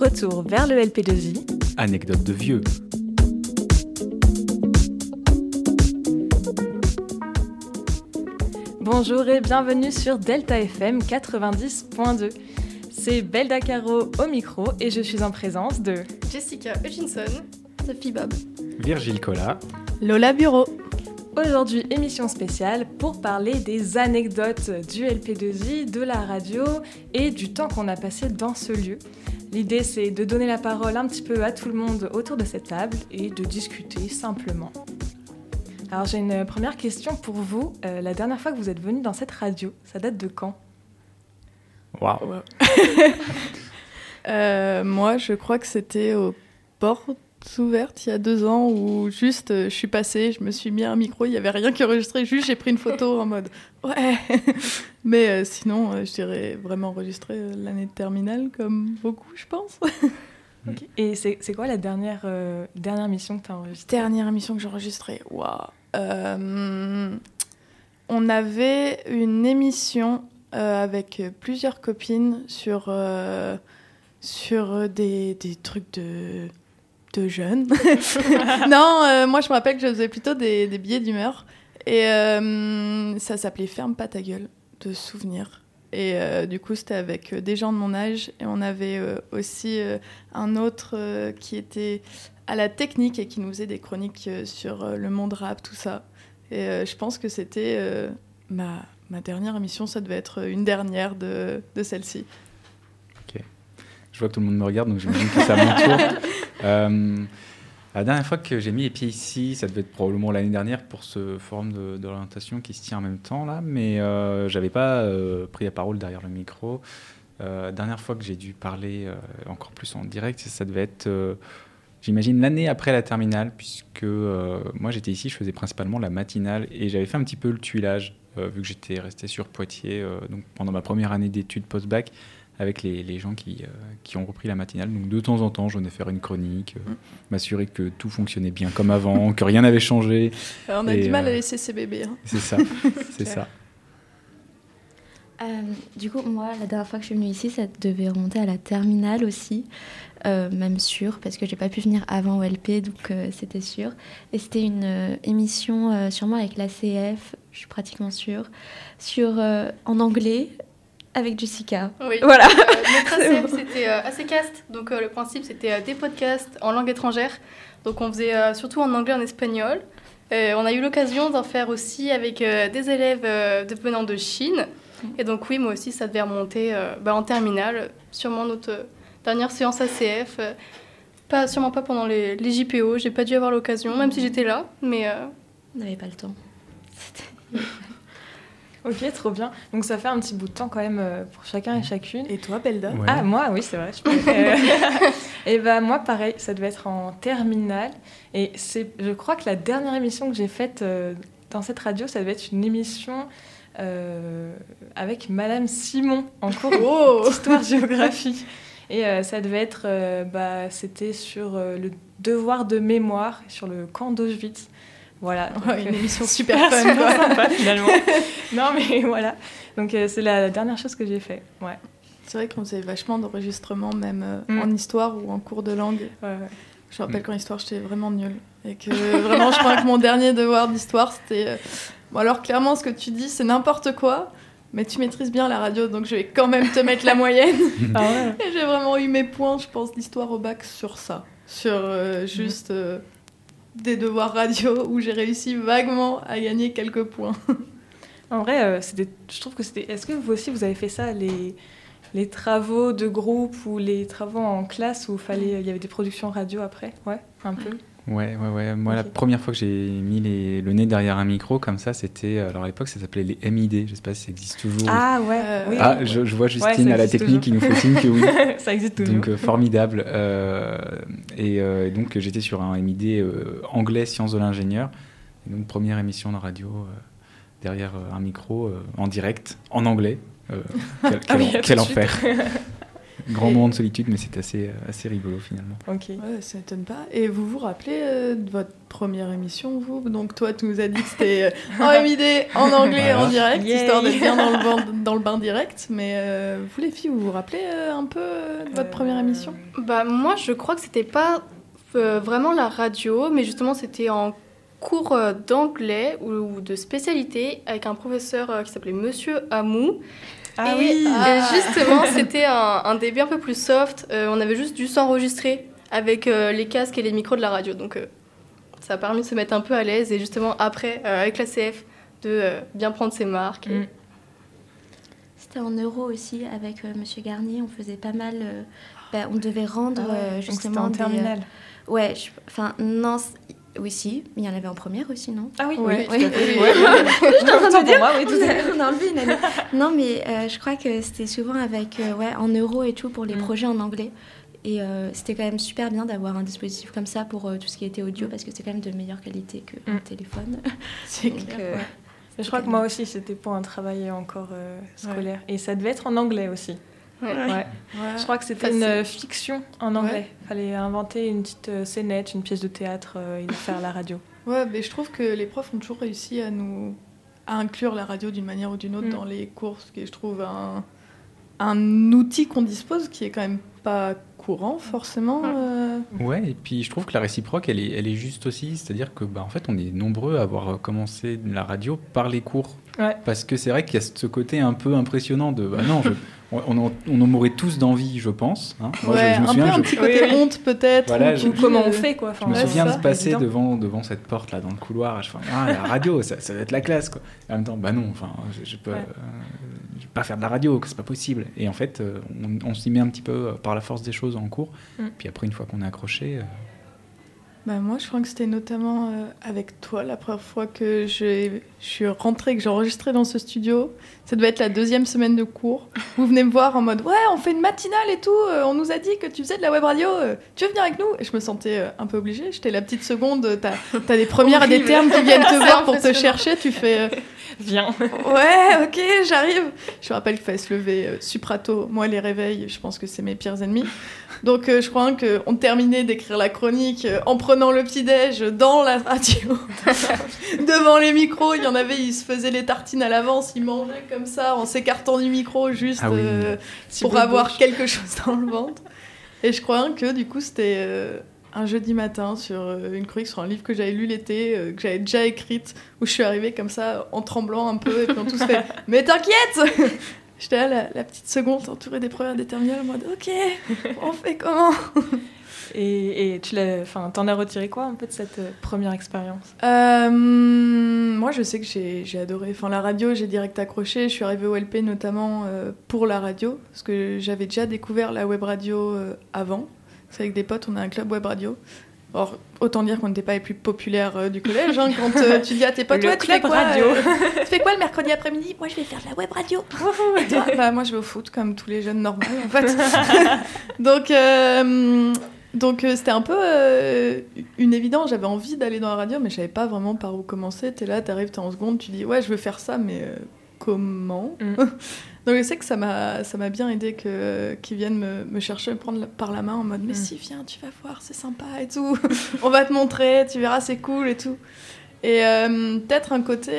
Retour vers le LP2I. Anecdote de vieux. Bonjour et bienvenue sur Delta FM 90.2. C'est Belda Caro au micro et je suis en présence de Jessica Hutchinson, Sophie Bob, Virgile Collat, Lola Bureau. Aujourd'hui, émission spéciale pour parler des anecdotes du LP2I, de la radio et du temps qu'on a passé dans ce lieu. L'idée, c'est de donner la parole un petit peu à tout le monde autour de cette table et de discuter simplement. Alors, j'ai une première question pour vous. Euh, la dernière fois que vous êtes venu dans cette radio, ça date de quand? Waouh. Euh, moi, je crois que c'était aux portes ouvertes il y a deux ans où juste euh, je suis passée, je me suis mis un micro, il n'y avait rien qui enregistrait, juste j'ai pris une photo en mode ouais. Mais euh, sinon, euh, je dirais vraiment enregistré l'année de terminale comme beaucoup, je pense. Ok. Et c'est c'est quoi la dernière, euh, dernière mission que tu as enregistrée? Dernière émission que j'ai enregistrée, waouh. On avait une émission euh, avec plusieurs copines sur, euh, sur des, des trucs de, de jeunes. non, euh, moi je me rappelle que je faisais plutôt des, des billets d'humeur. Et euh, ça s'appelait Ferme pas ta gueule, de souvenirs. Et euh, du coup, c'était avec des gens de mon âge. Et on avait aussi un autre qui était à la technique et qui nous faisait des chroniques sur le monde rap, tout ça. Et je pense que c'était ma, ma dernière émission, ça devait être une dernière de, de celle-ci. Je vois que tout le monde me regarde, donc j'imagine que c'est à mon tour. Euh, la dernière fois que j'ai mis les pieds ici, ça devait être probablement l'année dernière pour ce forum d'orientation qui se tient en même temps là, mais euh, j'avais pas euh, pris la parole derrière le micro. Euh, dernière fois que j'ai dû parler encore plus en direct, ça devait être, j'imagine, l'année après la terminale, puisque moi j'étais ici, je faisais principalement la matinale et j'avais fait un petit peu le tuilage, vu que j'étais resté sur Poitiers donc pendant ma première année d'études post-bac avec les, les gens qui, euh, qui ont repris la matinale. Donc de temps en temps, je venais faire une chronique, euh, m'assurer que tout fonctionnait bien comme avant, que rien n'avait changé. Alors, on a Et, du mal euh, à laisser ces bébés. hein. C'est ça, c'est ça. Euh, du coup, moi, la dernière fois que je suis venue ici, ça devait remonter à la terminale aussi, euh, même sûr, parce que j'ai pas pu venir avant OLP, donc euh, c'était sûr. Et c'était une euh, émission euh, sûrement avec l'ACF, je suis pratiquement sûre, sur, euh, en anglais avec Jessica. Oui. Voilà. Euh, notre ACF, c'était euh, ACCast. Donc, euh, le principe, c'était euh, des podcasts en langue étrangère. Donc, on faisait euh, surtout en anglais, en espagnol. Euh, on a eu l'occasion d'en faire aussi avec euh, des élèves euh, venant de Chine. Et donc, oui, moi aussi, ça devait remonter euh, bah, en terminale. Sûrement notre euh, dernière séance ACF. euh, pas, sûrement pas pendant les, les JPO. J'ai pas dû avoir l'occasion, même si j'étais là. Mais euh, On n'avait pas le temps. Ok, trop bien. Donc ça fait un petit bout de temps quand même euh, pour chacun et chacune. Et toi, Belda? Ouais. Ah, moi, oui, c'est vrai. je peux- Euh, et bah, moi, pareil, ça devait être en terminale. Et c'est, je crois que la dernière émission que j'ai faite euh, dans cette radio, ça devait être une émission euh, avec Madame Simon en cours Oh d'histoire-géographie. Et euh, ça devait être, euh, bah, c'était sur euh, le devoir de mémoire sur le camp d'Auschwitz. Voilà. donc, Ouais, une euh, émission super fun, super quoi. sympa finalement. non mais voilà. Donc euh, c'est la, dernière chose que j'ai fait. Ouais. C'est vrai qu'on faisait vachement d'enregistrements, même euh, Mm. en histoire ou en cours de langue. ouais, ouais. Je me rappelle Mm. qu'en histoire, j'étais vraiment nulle. Et que vraiment, je crois que mon dernier devoir d'histoire, c'était. euh, Bon, alors clairement, ce que tu dis, c'est n'importe quoi, mais tu maîtrises bien la radio, donc je vais quand même te mettre la moyenne. Ah ouais. Et j'ai vraiment eu mes points, je pense, d'histoire au bac sur ça. Sur euh, juste euh, des devoirs radio où j'ai réussi vaguement à gagner quelques points. En vrai, euh, c'était, je trouve que c'était. Est-ce que vous aussi vous avez fait ça les les travaux de groupe ou les travaux en classe où il fallait il y avait des productions radio après? Ouais, un peu. Ouais, ouais, ouais. Moi, la première fois que j'ai mis les- le nez derrière un micro comme ça, c'était. Alors à l'époque, ça s'appelait les MID. Je sais pas si ça existe toujours. Ah ouais. Euh, oui. Ah, je, je vois Justine à la technique qui nous fait signe que oui. ça existe toujours. Donc euh, formidable. Euh, et euh, donc j'étais sur un MID euh, anglais sciences de l'ingénieur. Et donc première émission de radio euh, derrière euh, un micro euh, en direct en anglais. Euh, quel Ah oui, quel- enfer. grand moment de solitude, mais c'est assez, assez rigolo finalement. Ok. Ouais, ça m'étonne pas. Et vous vous rappelez euh, de votre première émission, vous? Donc toi, tu nous as dit que c'était euh, en MID, en anglais, Voilà. en direct, Yay. histoire d'être bien dans le bain, dans le bain direct. Mais euh, vous les filles, vous vous rappelez euh, un peu euh, de votre première émission? Bah moi je crois que c'était pas euh, vraiment la radio, mais justement c'était en cours euh, d'anglais ou, de spécialité avec un professeur euh, qui s'appelait Monsieur Hamou. Ah et, oui. et Ah. justement c'était un, un début un peu plus soft. Euh, on avait juste dû s'enregistrer avec euh, les casques et les micros de la radio, donc euh, ça a permis de se mettre un peu à l'aise et justement après euh, avec la CF de euh, bien prendre ses marques. et- Mm. C'était en euros aussi avec euh, Monsieur Garnier. On faisait pas mal. euh, bah, on devait rendre Ah ouais, euh, donc c'était justement en euh, terminale. ouais, enfin non. Oui, si, mais il y en avait en première aussi, non? Ah oui, Oui, oui. tout à fait. Ouais. Je suis en train de Autant me dire, pour moi, oui, tout à fait. on a, on a enlevé une année. Non, mais euh, je crois que c'était souvent avec, euh, ouais, en euros et tout pour les Mm. projets en anglais. Et euh, c'était quand même super bien d'avoir un dispositif comme ça pour euh, tout ce qui était audio parce que c'est quand même de meilleure qualité que Mm. le téléphone. C'est clair. euh, ouais. Je crois que moi aussi, c'était pour un travail encore euh, scolaire. Et ça devait être en anglais aussi. Ouais. Ouais. Ouais. Je crois que c'était Facile. une fiction en anglais. Ouais. Fallait inventer une petite euh, scénette, une pièce de théâtre euh, et faire à la radio. Ouais, mais je trouve que les profs ont toujours réussi à nous à inclure la radio d'une manière ou d'une autre Mm. dans les cours, ce qui est, je trouve, un, un outil qu'on dispose qui est quand même pas courant forcément. Mm. euh. Ouais, et puis je trouve que la réciproque, elle est, elle est juste aussi. C'est-à-dire que, bah, en fait, on est nombreux à avoir euh, commencé la radio par les cours. Ouais. Parce que c'est vrai qu'il y a ce côté un peu impressionnant de. Bah non, je- on, on en, on en mourrait tous d'envie, je pense. hein. Moi, je- ouais, je, me un peu souviens, un je- petit côté Oui, oui. honte peut-être. Voilà, ou je- comment on fait, quoi. Enfin, Je me Ouais, souviens de ça, passer évident. devant, devant cette porte là dans le couloir. Je fais ah la radio, ça, ça va être la classe quoi. Et en même temps bah non, enfin je, je peux, Ouais. euh, je peux pas faire de la radio, c'est pas possible. Et en fait euh, on, on s'y met un petit peu euh, par la force des choses en cours. Mm. Puis après une fois qu'on est accroché, euh, Bah, moi, je crois que c'était notamment euh, avec toi la première fois que j'ai- je suis rentrée, que j'ai enregistré dans ce studio. Ça devait être la deuxième semaine de cours. Vous venez me voir en mode Ouais, on fait une matinale et tout. euh, on nous a dit que tu faisais de la web radio. euh, tu veux venir avec nous? Et je me sentais euh, un peu obligée. J'étais la petite seconde. T'as as des premières et des termes qui viennent te voir pour te chercher. Tu fais Viens. Ouais, ok, j'arrive. Je me rappelle qu'il fallait se lever super tôt. Moi, les réveils, je pense que c'est mes pires ennemis. Donc, je crois qu'on terminait d'écrire la chronique en prenant le petit-déj dans la radio, devant les micros. Il y en avait, ils se faisaient les tartines à l'avance, ils mangeaient comme ça en s'écartant du micro juste Ah oui. euh, pour avoir bouche. quelque chose dans le ventre. Et je crois que du coup, c'était euh, un jeudi matin sur euh, une chronique sur un livre que j'avais lu l'été, euh, que j'avais déjà écrite, où je suis arrivée comme ça en tremblant un peu, et puis on tous fait Mais t'inquiète J'étais là, la, la petite seconde, entourée des premières des terminales, en mode Ok, on fait comment? Et, et tu l'as, enfin, t'en as retiré quoi un peu de cette euh, première expérience? Euh, Moi, je sais que j'ai j'ai adoré. Enfin, la radio, j'ai direct accroché. Je suis arrivée au LP notamment euh, pour la radio, parce que j'avais déjà découvert la web radio euh, avant. C'est avec des potes, on a un club web radio. Or, autant dire qu'on n'était pas les plus populaires euh, du collège. hein, quand euh, tu dis à tes potes, Le ouais, tu fais quoi radio. euh, Tu fais quoi le mercredi après-midi? Moi, je vais faire de la web radio. Et toi? Bah, moi, je vais au foot comme tous les jeunes normaux, en fait. donc, donc euh, c'était un peu euh, une évidence. J'avais envie d'aller dans la radio, mais je savais pas vraiment par où commencer. T'es là, t'arrives, t'es en seconde, tu dis ouais, je veux faire ça, mais euh, comment Mm. Donc je sais que ça m'a ça m'a bien aidé que qu'ils viennent me, me chercher, me prendre par la main en mode mais Mm. si viens, tu vas voir, c'est sympa et tout. On va te montrer, tu verras, c'est cool et tout. Et peut-être un côté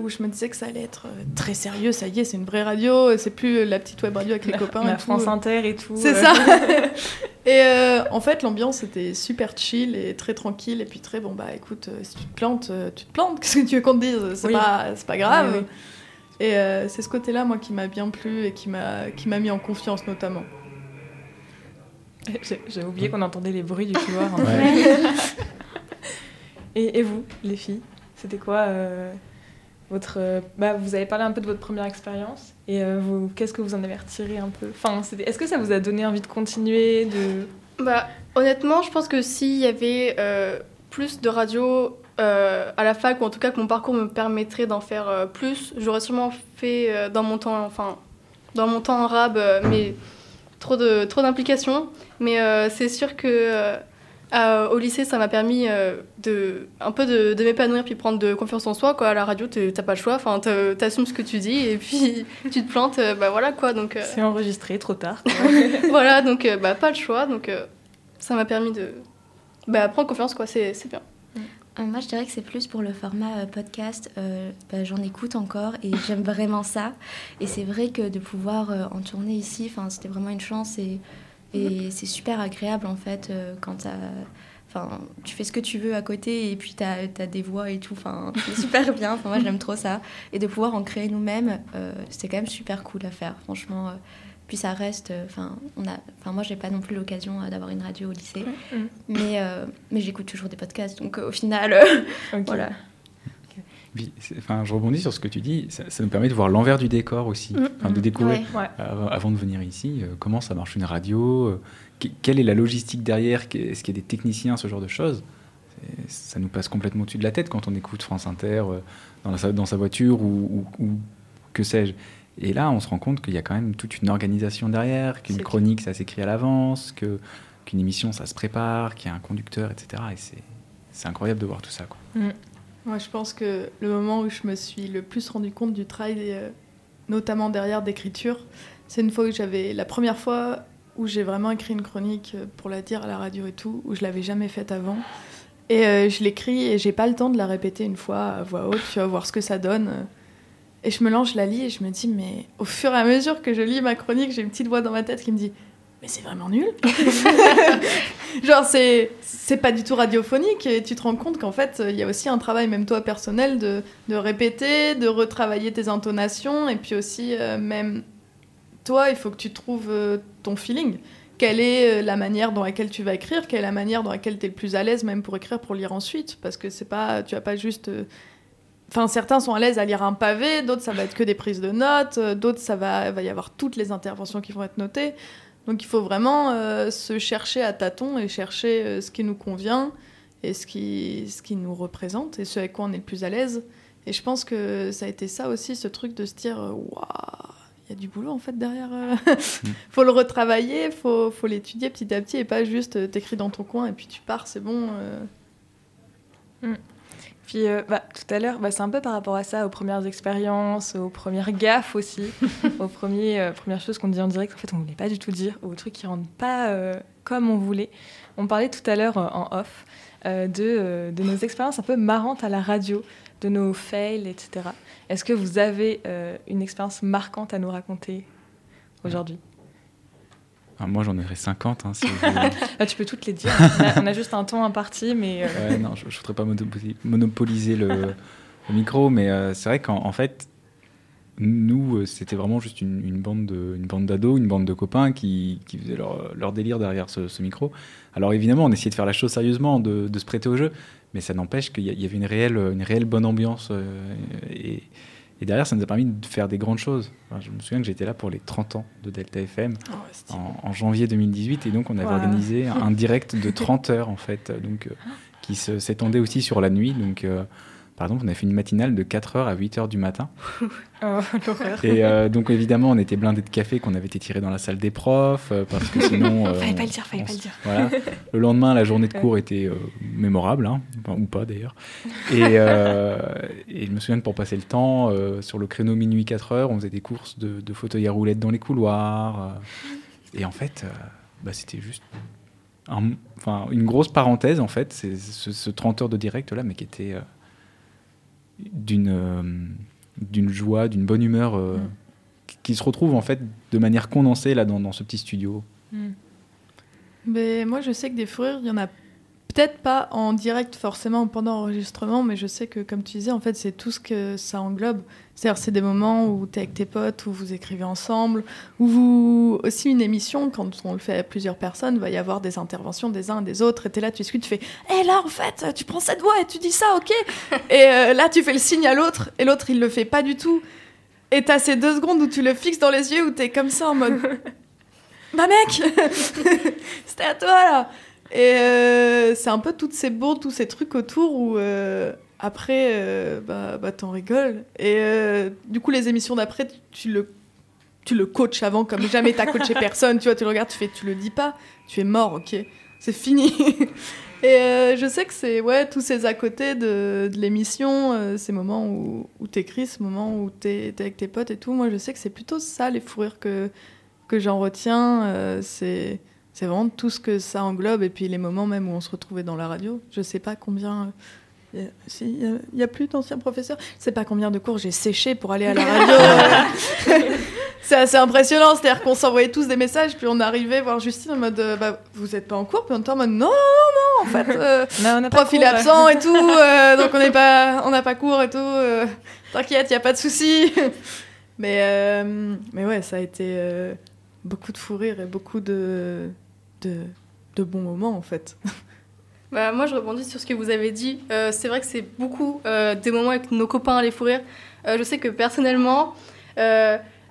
où je me disais que ça allait être très sérieux, ça y est, c'est une vraie radio, c'est plus la petite web radio avec les copains. La et tout. France Inter et tout. C'est ça. et euh, en fait, l'ambiance était super chill et très tranquille. Et puis très bon, bah écoute, euh, si tu te plantes, euh, tu te plantes. Qu'est-ce que tu veux qu'on te dise? C'est Oui. pas, c'est pas grave. Oui, oui. Et euh, c'est ce côté-là, moi, qui m'a bien plu et qui m'a, qui m'a mis en confiance notamment. J'ai j'ai oublié qu'on entendait les bruits du couloir. hein. Ouais. Et, et vous, les filles, c'était quoi euh, votre euh, bah, vous avez parlé un peu de votre première expérience et euh, vous qu'est-ce que vous en avez retiré un peu? Enfin, est-ce que ça vous a donné envie de continuer de Bah, honnêtement, je pense que s'il y avait euh, plus de radio à la fac, ou en tout cas que mon parcours me permettrait d'en faire plus, j'aurais sûrement fait dans mon temps, enfin, dans mon temps arabe, euh, mais trop de trop d'implications. Mais c'est sûr que euh, au lycée, ça m'a permis euh, de, un peu de, de m'épanouir puis prendre de confiance en soi. Quoi. À la radio, t'as pas le choix. Enfin, t'as- t'assumes ce que tu dis et puis tu te plantes. euh, bah voilà quoi. Donc euh, C'est enregistré, trop tard. voilà, donc euh, bah, pas le choix. Donc euh, ça m'a permis de bah, prendre confiance. quoi. C'est c'est bien. Euh, Moi, je dirais que c'est plus pour le format euh, podcast. Euh, bah, J'en écoute encore et j'aime vraiment ça. Et c'est vrai que de pouvoir euh, en tourner ici, c'était vraiment une chance et, et c'est super agréable en fait euh, quand t'as- Enfin, tu fais ce que tu veux à côté et puis tu as, des voix et tout. Enfin, c'est super bien. Enfin, moi, j'aime trop ça. Et de pouvoir en créer nous-mêmes, euh, c'est quand même super cool à faire, franchement. euh. Puis ça reste. euh, Enfin, on a. Enfin, moi, j'ai pas non plus l'occasion d'avoir une radio au lycée, Mhm. mais euh, mais j'écoute toujours des podcasts. Donc au final, voilà. Puis, Enfin, je rebondis sur ce que tu dis. Ça, ça nous permet de voir l'envers du décor aussi, Mm. Enfin, de découvrir Ouais. Ouais. euh, avant de venir ici euh, comment ça marche une radio, euh, que- quelle est la logistique derrière, est-ce qu'il y a des techniciens, ce genre de choses. Ça nous passe complètement au-dessus de la tête quand on écoute France Inter dans, la- dans sa voiture ou, ou- ou que sais-je. Et là, on se rend compte qu'il y a quand même toute une organisation derrière, qu'une chronique, ça s'écrit à l'avance, que- qu'une émission, ça se prépare, qu'il y a un conducteur, etc. Et c'est- c'est incroyable de voir tout ça. Quoi. Moi, je pense que le moment où je me suis le plus rendu compte du travail, euh, notamment derrière d'écriture, c'est une fois où j'avais la première fois où j'ai vraiment écrit une chronique euh, pour la dire à la radio et tout, où je l'avais jamais faite avant. Et euh, je l'écris et j'ai pas le temps de la répéter une fois à voix haute, tu vas voir ce que ça donne. Et je me lance, je la lis et je me dis, mais au fur et à mesure que je lis ma chronique, j'ai une petite voix dans ma tête qui me dit, mais c'est vraiment nul. Genre, c'est, c'est pas du tout radiophonique et tu te rends compte qu'en fait, il y a aussi un travail, même toi personnel, de, de répéter, de retravailler tes intonations et puis aussi, euh, même toi, il faut que tu trouves euh, ton feeling. Quelle est euh, la manière dans laquelle tu vas écrire? Quelle est la manière dans laquelle tu es le plus à l'aise, même pour écrire, pour lire ensuite? Parce que c'est pas, tu vas pas juste. Enfin, certains sont à l'aise à lire un pavé, d'autres ça va être que des prises de notes, d'autres ça va, va y avoir toutes les interventions qui vont être notées. Donc il faut vraiment euh, se chercher à tâtons et chercher euh, ce qui nous convient et ce qui, ce qui nous représente et ce avec quoi on est le plus à l'aise. Et je pense que ça a été ça aussi, ce truc de se dire euh, waouh, il y a du boulot en fait derrière. euh. faut le retravailler, faut, faut l'étudier petit à petit et pas juste t'écris dans ton coin et puis tu pars, c'est bon. euh. Puis euh, bah, tout à l'heure, bah, c'est un peu par rapport à ça, aux premières expériences, aux premières gaffes aussi, aux premiers, euh, premières choses qu'on dit en direct, en fait on voulait pas du tout dire, aux trucs qui rendent pas euh, comme on voulait. On parlait tout à l'heure en off de, de nos expériences un peu marrantes à la radio, de nos fails, etc. Est-ce que vous avez une expérience marquante à nous raconter aujourd'hui? Enfin, moi, j'en aurais 50. hein, si vous voulez. Ah, Tu peux toutes les dire, on a, on a juste un temps imparti, mais... euh, Ouais, non, je ne voudrais pas monopoli- monopoliser le, le micro, mais euh, c'est vrai qu'en en fait, nous, euh, c'était vraiment juste une, une bande de- une bande d'ados, une bande de copains qui, qui faisaient leur, leur délire derrière ce, ce micro. Alors évidemment, on essayait de faire la chose sérieusement, de, de se prêter au jeu, mais ça n'empêche qu'il y, avait une réelle, une réelle bonne ambiance. euh, et, et derrière, ça nous a permis de faire des grandes choses. Enfin, je me souviens que j'étais là pour les 30 ans de Delta FM en, en janvier 2018 et donc on avait Wow. organisé un, direct de 30 heures en fait donc euh, qui s'étendait aussi sur la nuit donc euh, par exemple on a fait une matinale de 4 heures à 8 heures du matin. Oh, et euh, donc évidemment on était blindé de café qu'on avait été tiré dans la salle des profs euh, parce que sinon euh, Fallait pas le dire, fallait on pas le dire. voilà. le lendemain la journée de cours était euh, mémorable hein, enfin, ou pas d'ailleurs. Et, et je me souviens que pour passer le temps sur le créneau minuit 4 heures on faisait des courses de, de fauteuils à roulettes dans les couloirs et en fait bah, c'était juste un- une grosse parenthèse en fait c'est ce, ce 30 heures de direct là mais qui était d'une euh, d'une joie d'une bonne humeur euh, Mm. qui- se retrouve en fait de manière condensée là dans, dans ce petit studio Hmm. Mais moi, je sais que des fous rires, il y en a peut-être pas en direct forcément pendant l'enregistrement, mais je sais que, comme tu disais, en fait, c'est tout ce que ça englobe. C'est-à-dire, c'est des moments où tu es avec tes potes, où vous écrivez ensemble, où vous. Aussi, une émission, quand on le fait à plusieurs personnes, va y avoir des interventions des uns et des autres, et tu es là, tu discutes, tu fais Hé, là, en fait, tu prends cette voix et tu dis ça, ok Et euh, là, tu fais le signe à l'autre, et l'autre, il le fait pas du tout. Et t'as ces deux secondes où tu le fixes dans les yeux, où t'es comme ça en mode Bah mec C'était à toi là Et euh, c'est un peu toutes ces bourdes, tous ces trucs autour où euh, après, euh, bah, bah t'en rigoles. Et euh, du coup, les émissions d'après, tu, tu le, tu le coaches avant comme jamais t'as coaché personne. Tu vois, tu le regardes, tu fais, tu le dis pas, tu es mort, ok c'est fini. Et je sais que c'est ouais, tous ces à côté de, de l'émission, ces moments où, où t'écris, ces moments où t'es es avec tes potes et tout. Moi, je sais que c'est plutôt ça, les fous rires que, que j'en retiens. C'est c'est vraiment tout ce que ça englobe. Et puis les moments même où on se retrouvait dans la radio. Je sais pas combien. Il n'y a, a, plus d'anciens professeurs. Je sais pas combien de cours j'ai séché pour aller à la radio. c'est assez impressionnant. C'est-à-dire qu'on s'envoyait tous des messages, puis on arrivait voir Justine en mode euh, bah, Vous n'êtes pas en cours Puis on était en mode Non, non, non, en fait, euh, non, on prof il est absent et tout, euh, donc on n'est pas, on n'a pas cours et tout. euh, T'inquiète, il n'y a pas de souci. mais, euh, mais ouais, ça a été euh, beaucoup de fou rire et beaucoup de, de, bons moments en fait. Bah, moi, je rebondis sur ce que vous avez dit. Euh, c'est vrai que c'est beaucoup euh, des moments avec nos copains, les fous rires. Euh, je sais que personnellement,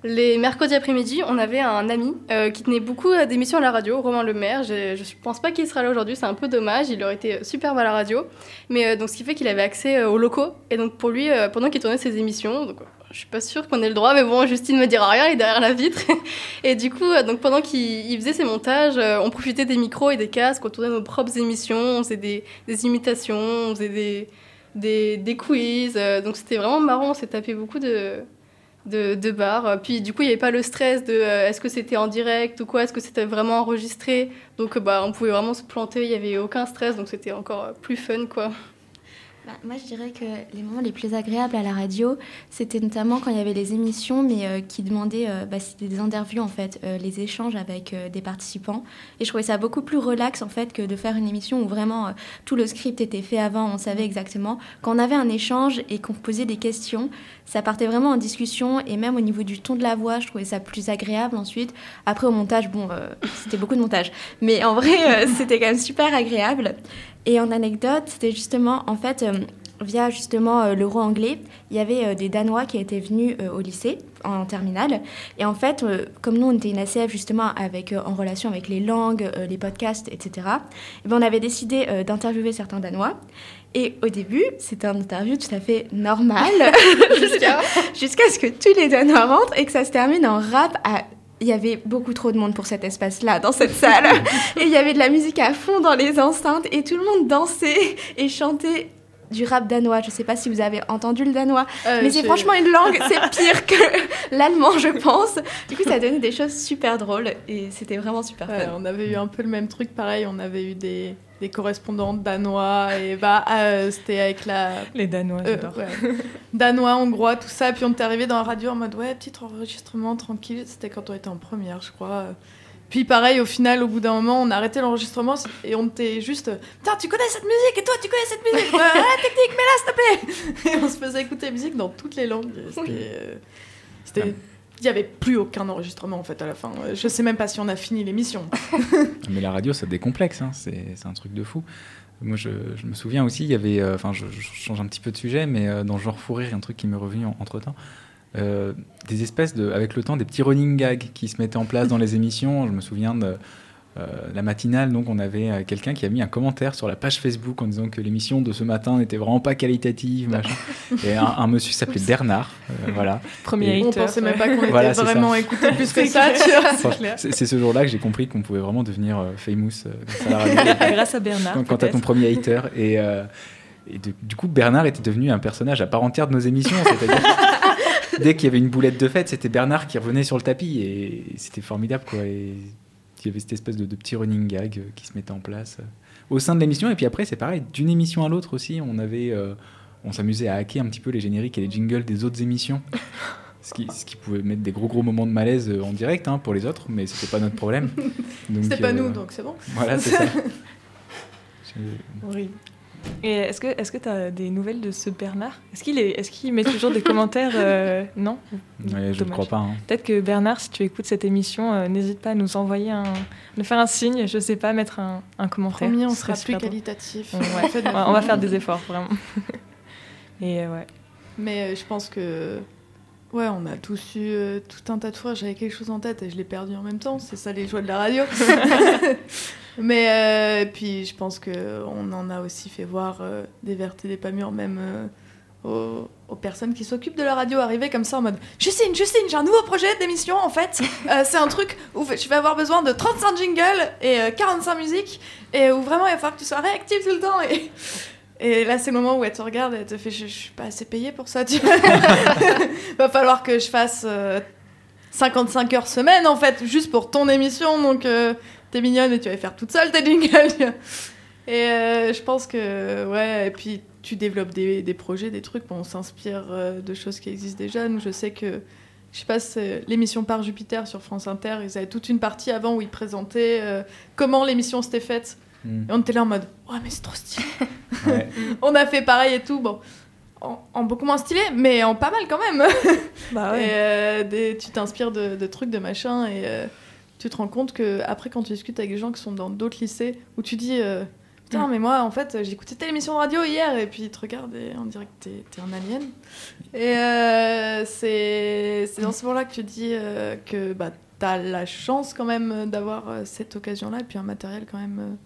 les mercredis après-midi, on avait un ami qui tenait beaucoup d'émissions à la radio, Romain Lemaire. Je ne pense pas qu'il sera là aujourd'hui, c'est un peu dommage. Il aurait été superbe à la radio. Mais donc, ce qui fait qu'il avait accès aux locaux. Et donc, pour lui, pendant qu'il tournait ses émissions, donc, je suis pas sûre qu'on ait le droit, mais bon, Justine me dira rien, il est derrière la vitre. et du coup, euh, donc pendant qu'il il faisait ses montages, euh, on profitait des micros et des casques, on tournait nos propres émissions, on faisait des, imitations, on faisait des, des, des quiz. euh, donc c'était vraiment marrant, on s'est tapé beaucoup de, de, de bars. Puis du coup, il n'y avait pas le stress de est-ce que c'était en direct ou quoi, est-ce que c'était vraiment enregistré? Donc bah, on pouvait vraiment se planter, il n'y avait aucun stress, donc c'était encore plus fun quoi. Bah, moi, je dirais que les moments les plus agréables à la radio, c'était notamment quand il y avait les émissions, mais euh, qui demandaient, euh, bah, des interviews en fait, euh, les échanges avec des participants. Et je trouvais ça beaucoup plus relax en fait que de faire une émission où vraiment tout le script était fait avant, on savait exactement. Quand on avait un échange et qu'on posait des questions, ça partait vraiment en discussion et même au niveau du ton de la voix, je trouvais ça plus agréable ensuite. Après au montage, bon, c'était beaucoup de montage, mais en vrai, c'était quand même super agréable. Et en anecdote, c'était justement, en fait, euh, via justement euh, l'euro anglais, il y avait euh, des Danois qui étaient venus au lycée en terminale. Et en fait, comme nous, on était une ACF justement avec, en relation avec les langues, les podcasts, etc., et ben, on avait décidé d'interviewer certains Danois. Et au début, c'était un interview tout à fait normal, Jusqu'à jusqu'à ce que tous les Danois rentrent et que ça se termine en rap à il y avait beaucoup trop de monde pour cet espace-là, dans cette salle. et il y avait de la musique à fond dans les enceintes et tout le monde dansait et chantait du rap danois. Je sais pas si vous avez entendu le danois, Euh, mais c'est franchement une langue, c'est pire que l'allemand, je pense. Du coup, ça a donné des choses super drôles et c'était vraiment super Ouais, fun. on avait eu un peu le même truc, pareil. On avait eu des, des correspondants danois et bah euh, c'était avec la Les Danois, euh, j'adore. ouais. danois, hongrois, tout ça. Puis on était arrivé dans la radio en mode ouais, petit enregistrement tranquille. C'était quand on était en première, je crois. Puis pareil, au final, au bout d'un moment, on a arrêté l'enregistrement et on était juste Putain, tu connais cette musique et toi, tu connais cette musique? Ouais, la technique, mais là, s'il te plaît Et on se faisait écouter la musique dans toutes les langues. C'était. euh, c'était- Il n'y avait plus aucun enregistrement en fait à la fin. Je sais même pas si on a fini l'émission. Mais la radio, ça décomplexe, hein. c'est un truc de fou. Moi, je, je me souviens aussi, il y avait, euh, enfin, je, je change un petit peu de sujet, mais euh, dans genre fou rire, il y a un truc qui m'est revenu entre temps. Des espèces de, avec le temps, des petits running gags qui se mettaient en place dans les émissions. Je me souviens de euh, la matinale, donc on avait euh, quelqu'un qui a mis un commentaire sur la page Facebook en disant que l'émission de ce matin n'était vraiment pas qualitative, machin. Et un, un monsieur s'appelait Bernard, euh, voilà. Premier Et- on hater. pensait même pas qu'on était Voilà, vraiment écouté plus que ça, C'est ce jour-là que j'ai compris qu'on pouvait vraiment devenir euh, famous euh, grâce à la radio. Grâce à Bernard. quand, quand t'as ton premier hater. Et, euh, et de- du coup, Bernard était devenu un personnage à part entière de nos émissions. C'est-à-dire, dès qu'il y avait une boulette de fête, c'était Bernard qui revenait sur le tapis. Et c'était formidable, quoi. Et il y avait cette espèce de, de petit running gag euh, qui se mettait en place euh, au sein de l'émission. Et puis après, c'est pareil, d'une émission à l'autre aussi, on avait. euh, on s'amusait à hacker un petit peu les génériques et les jingles des autres émissions. Ce qui, ce qui pouvait mettre des gros gros moments de malaise en direct hein, pour les autres, mais c'était pas notre problème. C'était pas euh, nous, donc c'est bon. Voilà, c'est ça. Horrible. Et est-ce que est-ce que tu as des nouvelles de ce Bernard? Est-ce qu'il est est-ce qu'il met toujours des commentaires euh, Non? Ouais, je ne crois pas. hein. Peut-être que Bernard, si tu écoutes cette émission, euh, n'hésite pas à nous envoyer un, nous faire un signe, je sais pas, mettre un, un commentaire. Promis, on sera plus qualitatif. Ouais. Ouais, on va faire des efforts vraiment. Et euh, ouais. Mais euh, je pense que. Ouais, on a tous eu euh, tout un tas de fois. J'avais quelque chose en tête et je l'ai perdu en même temps. C'est ça les joies de la radio. Mais euh, puis je pense que on en a aussi fait voir euh, des vertes et des pas mûres, même, euh, aux, aux personnes qui s'occupent de la radio arriver comme ça en mode Justine, Justine, j'ai un nouveau projet d'émission en fait. C'est un truc où je vais avoir besoin de 35 jingles et euh, 45 musiques et où vraiment il va falloir que tu sois réactive tout le temps. Et, et là, c'est le moment où elle te regarde et elle te fait Je, je suis pas assez payée pour ça. Tu va falloir que je fasse euh, 55 heures semaine en fait, juste pour ton émission. Donc euh, t'es mignonne et tu vas les faire toute seule tes jingles. Et euh, je pense que, ouais, et puis tu développes des, des projets, des trucs, bon, on s'inspire euh, de choses qui existent déjà. Nous, je sais que, je sais pas, l'émission Par Jupiter sur France Inter, ils avaient toute une partie avant où ils présentaient euh, comment l'émission s'était faite. Hmm. Et on était là en mode, ouais, mais c'est trop stylé. Ouais. on a fait pareil et tout, bon. En, en beaucoup moins stylé, mais en pas mal quand même. Bah Et ouais. euh, des- tu t'inspires de, de trucs, de machin, et euh, tu te rends compte que après quand tu discutes avec des gens qui sont dans d'autres lycées, où tu dis euh, Putain, Mm. mais moi en fait j'ai écouté telle émission de radio hier, et puis ils te regardent et on dirait que t'es t'es un alien. Et euh, c'est c'est dans ce moment-là que tu dis euh, que bah, t'as la chance quand même d'avoir euh, cette occasion-là, et puis un matériel quand même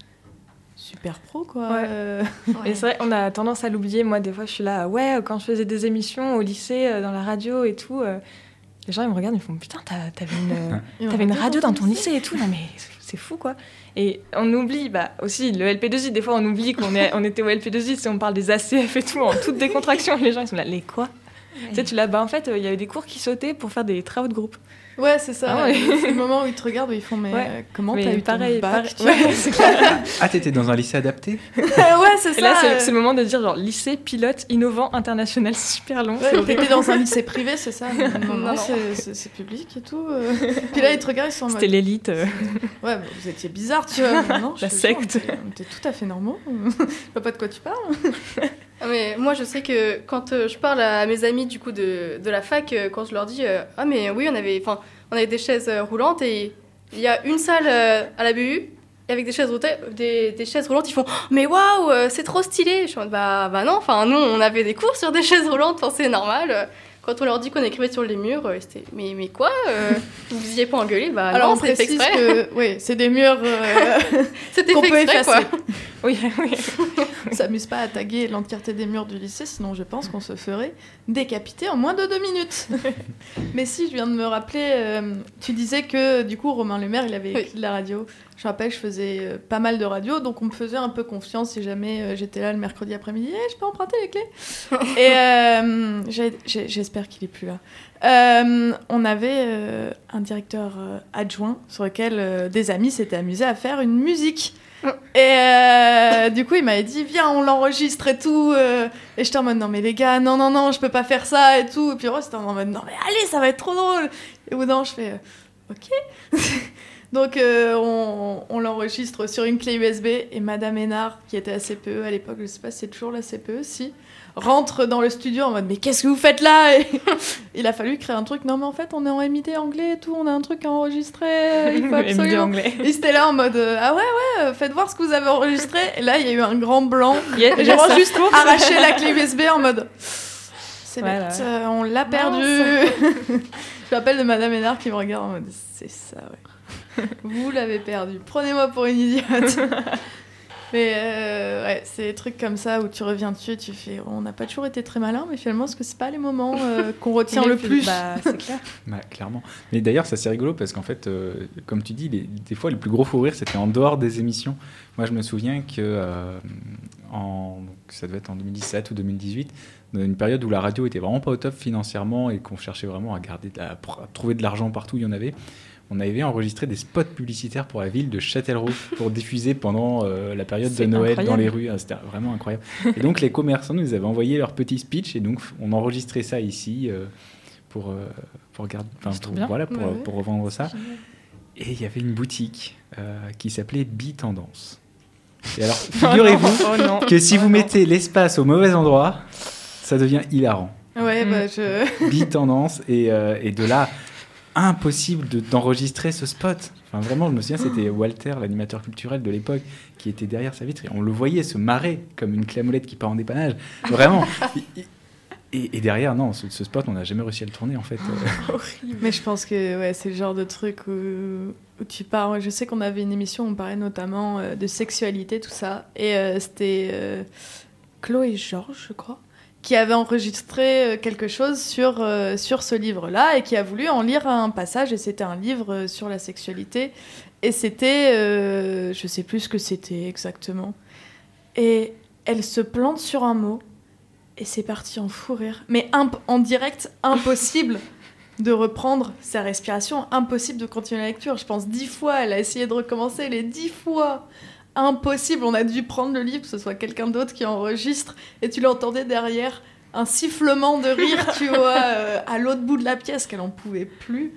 super pro quoi. Ouais. Euh, Et c'est vrai, on a tendance à l'oublier. Moi, des fois, je suis là, ouais, quand je faisais des émissions au lycée, dans la radio et tout, euh, les gens, ils me regardent, ils me font, putain, t'as- t'avais une, T'avais une radio dans ton lycée et tout, non mais c'est fou quoi. Et on oublie, bah aussi le LP2I, des fois on oublie qu'on est, on était au LP2I, si on parle des ACF et tout, en toute décontraction, les gens ils sont là, les quoi? Tu sais, tu l'as, bah en fait, euh, il y avait des cours qui sautaient pour faire des travaux de groupe. Ouais, c'est ça. Ah ouais. C'est le moment où ils te regardent, où ils font Mais Ouais. euh, comment t'as eu pareil, ton bac pareil. Ouais. Ah, t'étais dans un lycée adapté? Ouais, c'est Et ça. là, c'est c'est le moment de dire genre lycée pilote innovant international, super long. T'étais dans un lycée privé, c'est ça Non, non, Non, non. c'est- c'est c'est public et tout. Puis là, ils te regardent, ils sont. C'était l'élite. euh. Ouais, bah, vous étiez bizarre, tu vois. Non, La secte. on était- On était tout à fait normaux. je vois pas de quoi tu parles. Ah, mais moi, je sais que quand euh, je parle à mes amis du coup de, de la fac, euh, quand je leur dis euh, ah mais oui, on avait, enfin, on avait des chaises roulantes et il y a une salle à la BU avec des chaises roulantes, des, des chaises roulantes, ils font Oh, mais waouh, c'est trop stylé. Je suis en mode, bah bah non, enfin nous, on avait des cours sur des chaises roulantes, c'est normal. Quand on leur dit qu'on écrivait sur les murs, euh, c'était mais mais quoi euh, Vous vous y avez pas engueulé Bah Alors, non, on fait précise exprès. que oui, c'est des murs euh, C'était qu'on fait peut exprès quoi. effacer. Oui, oui. On s'amuse pas à taguer l'entièreté des murs du lycée, sinon je pense qu'on se ferait décapiter en moins de deux minutes. Mais si, je viens de me rappeler, euh, tu disais que du coup Romain Lemaire, il avait Oui. écrit de la radio. Je rappelle, je faisais euh, pas mal de radio, donc on me faisait un peu confiance si jamais euh, j'étais là le mercredi après-midi. Eh, je peux emprunter les clés Et euh, j'espère qu'il est plus là. Euh, on avait euh, un directeur adjoint sur lequel des amis s'étaient amusés à faire une musique. Et euh, du coup, il m'avait dit, viens, on l'enregistre et tout. et j'étais en mode, non, mais les gars, non, non, non, je peux pas faire ça et tout. Et puis Rose était en mode, non, mais allez, ça va être trop drôle. Et au bout d'un je fais, ok. Donc, euh, on, on l'enregistre sur une clé USB. Et Madame Hénard, qui était à CPE à l'époque, je sais pas si c'est toujours la CPE, si, rentre dans le studio en mode, mais qu'est-ce que vous faites là? Et il a fallu créer un truc. Non, mais en fait, on est en MIT anglais et tout, on a un truc à enregistrer. Il faut absolument. anglais. Et c'était là en mode euh, ah ouais ouais euh, faites voir ce que vous avez enregistré et là il y a eu un grand blanc Yeah, j'ai juste arraché la clé USB en mode c'est Voilà. bête euh, on l'a perdu je m'appelle de Madame Hénard qui me regarde en mode c'est ça ouais vous l'avez perdu prenez-moi pour une idiote mais euh, ouais c'est des trucs comme ça où tu reviens dessus et tu fais on n'a pas toujours été très malin mais finalement est-ce que c'est pas les moments euh, qu'on retient le plus Bah, c'est clair. Bah, clairement. Mais d'ailleurs, ça c'est rigolo parce qu'en fait, euh, comme tu dis, les- des fois, le plus gros fou rire, c'était en dehors des émissions. Moi, je me souviens que euh, en, donc, ça devait être en 2017 ou 2018, dans une période où la radio était vraiment pas au top financièrement et qu'on cherchait vraiment à, garder de la- à trouver de l'argent partout, il y en avait. On avait enregistré des spots publicitaires pour la ville de Châtellerault pour diffuser pendant euh, la période de Noël dans les rues. Ah, C'était vraiment incroyable. Et donc les commerçants nous avaient envoyé leur petit speech et donc on enregistrait ça ici euh, pour, euh, pour, garder, pour- voilà, pour, Ouais, ouais. pour revendre ça. Et il y avait une boutique qui s'appelait Bitendance. Et alors, figurez-vous Oh que si Oh vous non. mettez l'espace au mauvais endroit, ça devient hilarant. ouais bah je Bitendance. Et, euh, et de là, impossible de- d'enregistrer ce spot. Enfin, vraiment, je me souviens, c'était Walter, l'animateur culturel de l'époque, qui était derrière sa vitre. Et on le voyait se marrer comme une clamolette qui part en dépannage. Vraiment. Et, et derrière, non, ce, ce spot, on n'a jamais réussi à le tourner, en fait. Mais je pense que ouais, c'est le genre de truc où, où tu pars. Je sais qu'on avait une émission où on parlait notamment euh, de sexualité, tout ça. Et euh, c'était euh, Chloé et Georges, je crois. Qui avait enregistré quelque chose sur, sur ce livre-là et qui a voulu en lire un passage. Et c'était un livre sur la sexualité. Et c'était. je sais plus ce que c'était exactement. Et elle se plante sur un mot. Et c'est parti en fou rire. Mais en direct, impossible de reprendre sa respiration. Impossible de continuer la lecture. Je pense dix fois, elle a essayé de recommencer les dix fois. Impossible, on a dû prendre le livre, que ce soit quelqu'un d'autre qui enregistre, et tu l'entendais derrière un sifflement de rire, tu vois, euh, à l'autre bout de la pièce, qu'elle en pouvait plus.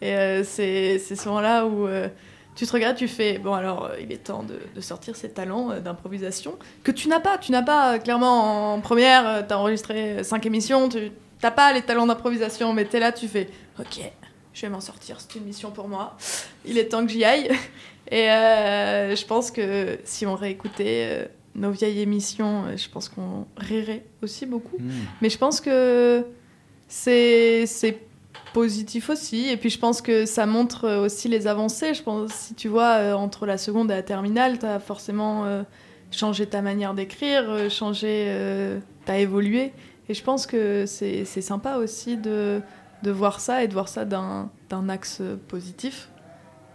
Et euh, c'est ce moment-là où euh, tu te regardes, tu fais, bon alors, il est temps de, sortir ces talents d'improvisation que tu n'as pas. Tu n'as pas, clairement, en première, tu as enregistré cinq émissions, tu T'as pas les talents d'improvisation, mais t'es là, tu fais Ok, je vais m'en sortir, c'est une mission pour moi. Il est temps que j'y aille. Et euh, je pense que si on réécoutait euh, nos vieilles émissions, euh, je pense qu'on rirait aussi beaucoup. Hmm. Mais je pense que c'est positif aussi. Et puis je pense que ça montre aussi les avancées. Je pense si tu vois entre la seconde et la terminale, tu as forcément changé ta manière d'écrire, changé, tu as évolué. Et je pense que c'est sympa aussi de, de, voir ça et de voir ça d'un axe positif,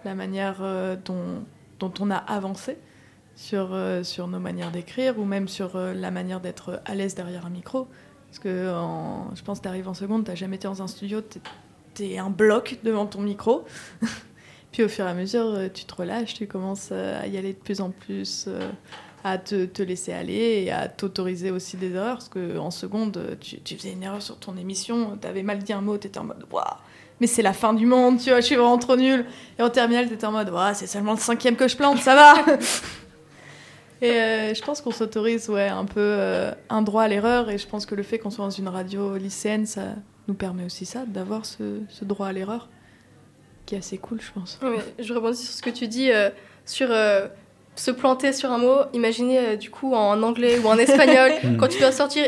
la manière euh, dont, on a avancé sur, euh, sur nos manières d'écrire ou même sur euh, la manière d'être à l'aise derrière un micro. Parce que je pense que tu arrives en seconde, tu jamais été dans un studio, tu es, un bloc devant ton micro. Puis au fur et à mesure, tu te relâches, tu commences à y aller de plus en plus à te, te, laisser aller et à t'autoriser aussi des erreurs. Parce qu'en seconde, tu, tu, faisais une erreur sur ton émission, tu avais mal dit un mot, tu étais en mode Waouh, mais c'est la fin du monde, tu vois, je suis vraiment trop nulle. Et en terminale, tu étais en mode Waouh, c'est seulement le cinquième que je plante, ça va Et euh, je pense qu'on s'autorise ouais, un peu euh, un droit à l'erreur. Et je pense que le fait qu'on soit dans une radio lycéenne, ça nous permet aussi ça, d'avoir ce, ce, droit à l'erreur, qui est assez cool, je pense. Oui, je rebondis sur ce que tu dis euh, sur se planter sur un mot, imaginez euh, du coup en anglais ou en espagnol, quand tu dois sortir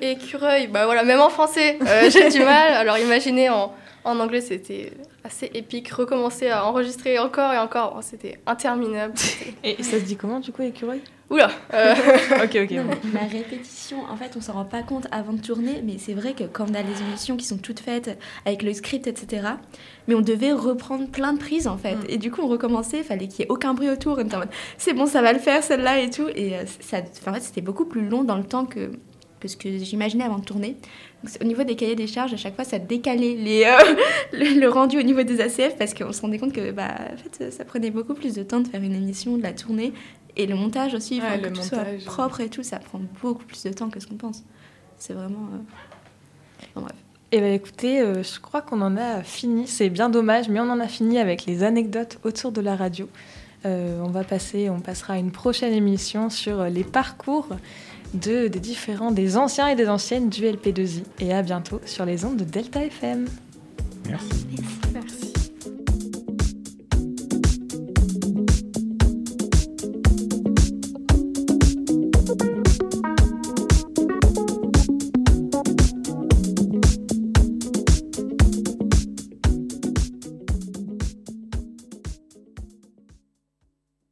écureuil, bah voilà, même en français, euh, j'ai du mal. Alors imaginez en, en anglais, c'était assez épique. Recommencer à enregistrer encore et encore, oh, c'était interminable. Et ça se dit comment du coup, écureuil? Oula euh... Ok, ok. ma répétition, en fait, on s'en rend pas compte avant de tourner, mais c'est vrai que quand on a les émissions qui sont toutes faites avec le script, etc., mais on devait reprendre plein de prises en fait. Mm. Et du coup, on recommençait, il fallait qu'il y ait aucun bruit autour. On était en mode, c'est bon, ça va le faire celle-là et tout. Et euh, ça, en fait, c'était beaucoup plus long dans le temps que, que ce que j'imaginais avant de tourner. au niveau des cahiers des charges, à chaque fois, ça décalait les, euh, le, rendu au niveau des ACF parce qu'on se rendait compte que bah, en fait, ça prenait beaucoup plus de temps de faire une émission, de la tourner. Et le montage aussi, il faut que tout soit propre et tout, ça prend beaucoup plus de temps que ce qu'on pense. C'est vraiment. Euh, bref. Eh bien écoutez, euh, je crois qu'on en a fini. C'est bien dommage, mais on en a fini avec les anecdotes autour de la radio. Euh, on va passer, on passera à une prochaine émission sur les parcours de, des différents, des anciens et des anciennes du LP2I. Et à bientôt sur les ondes de Delta FM. Merci.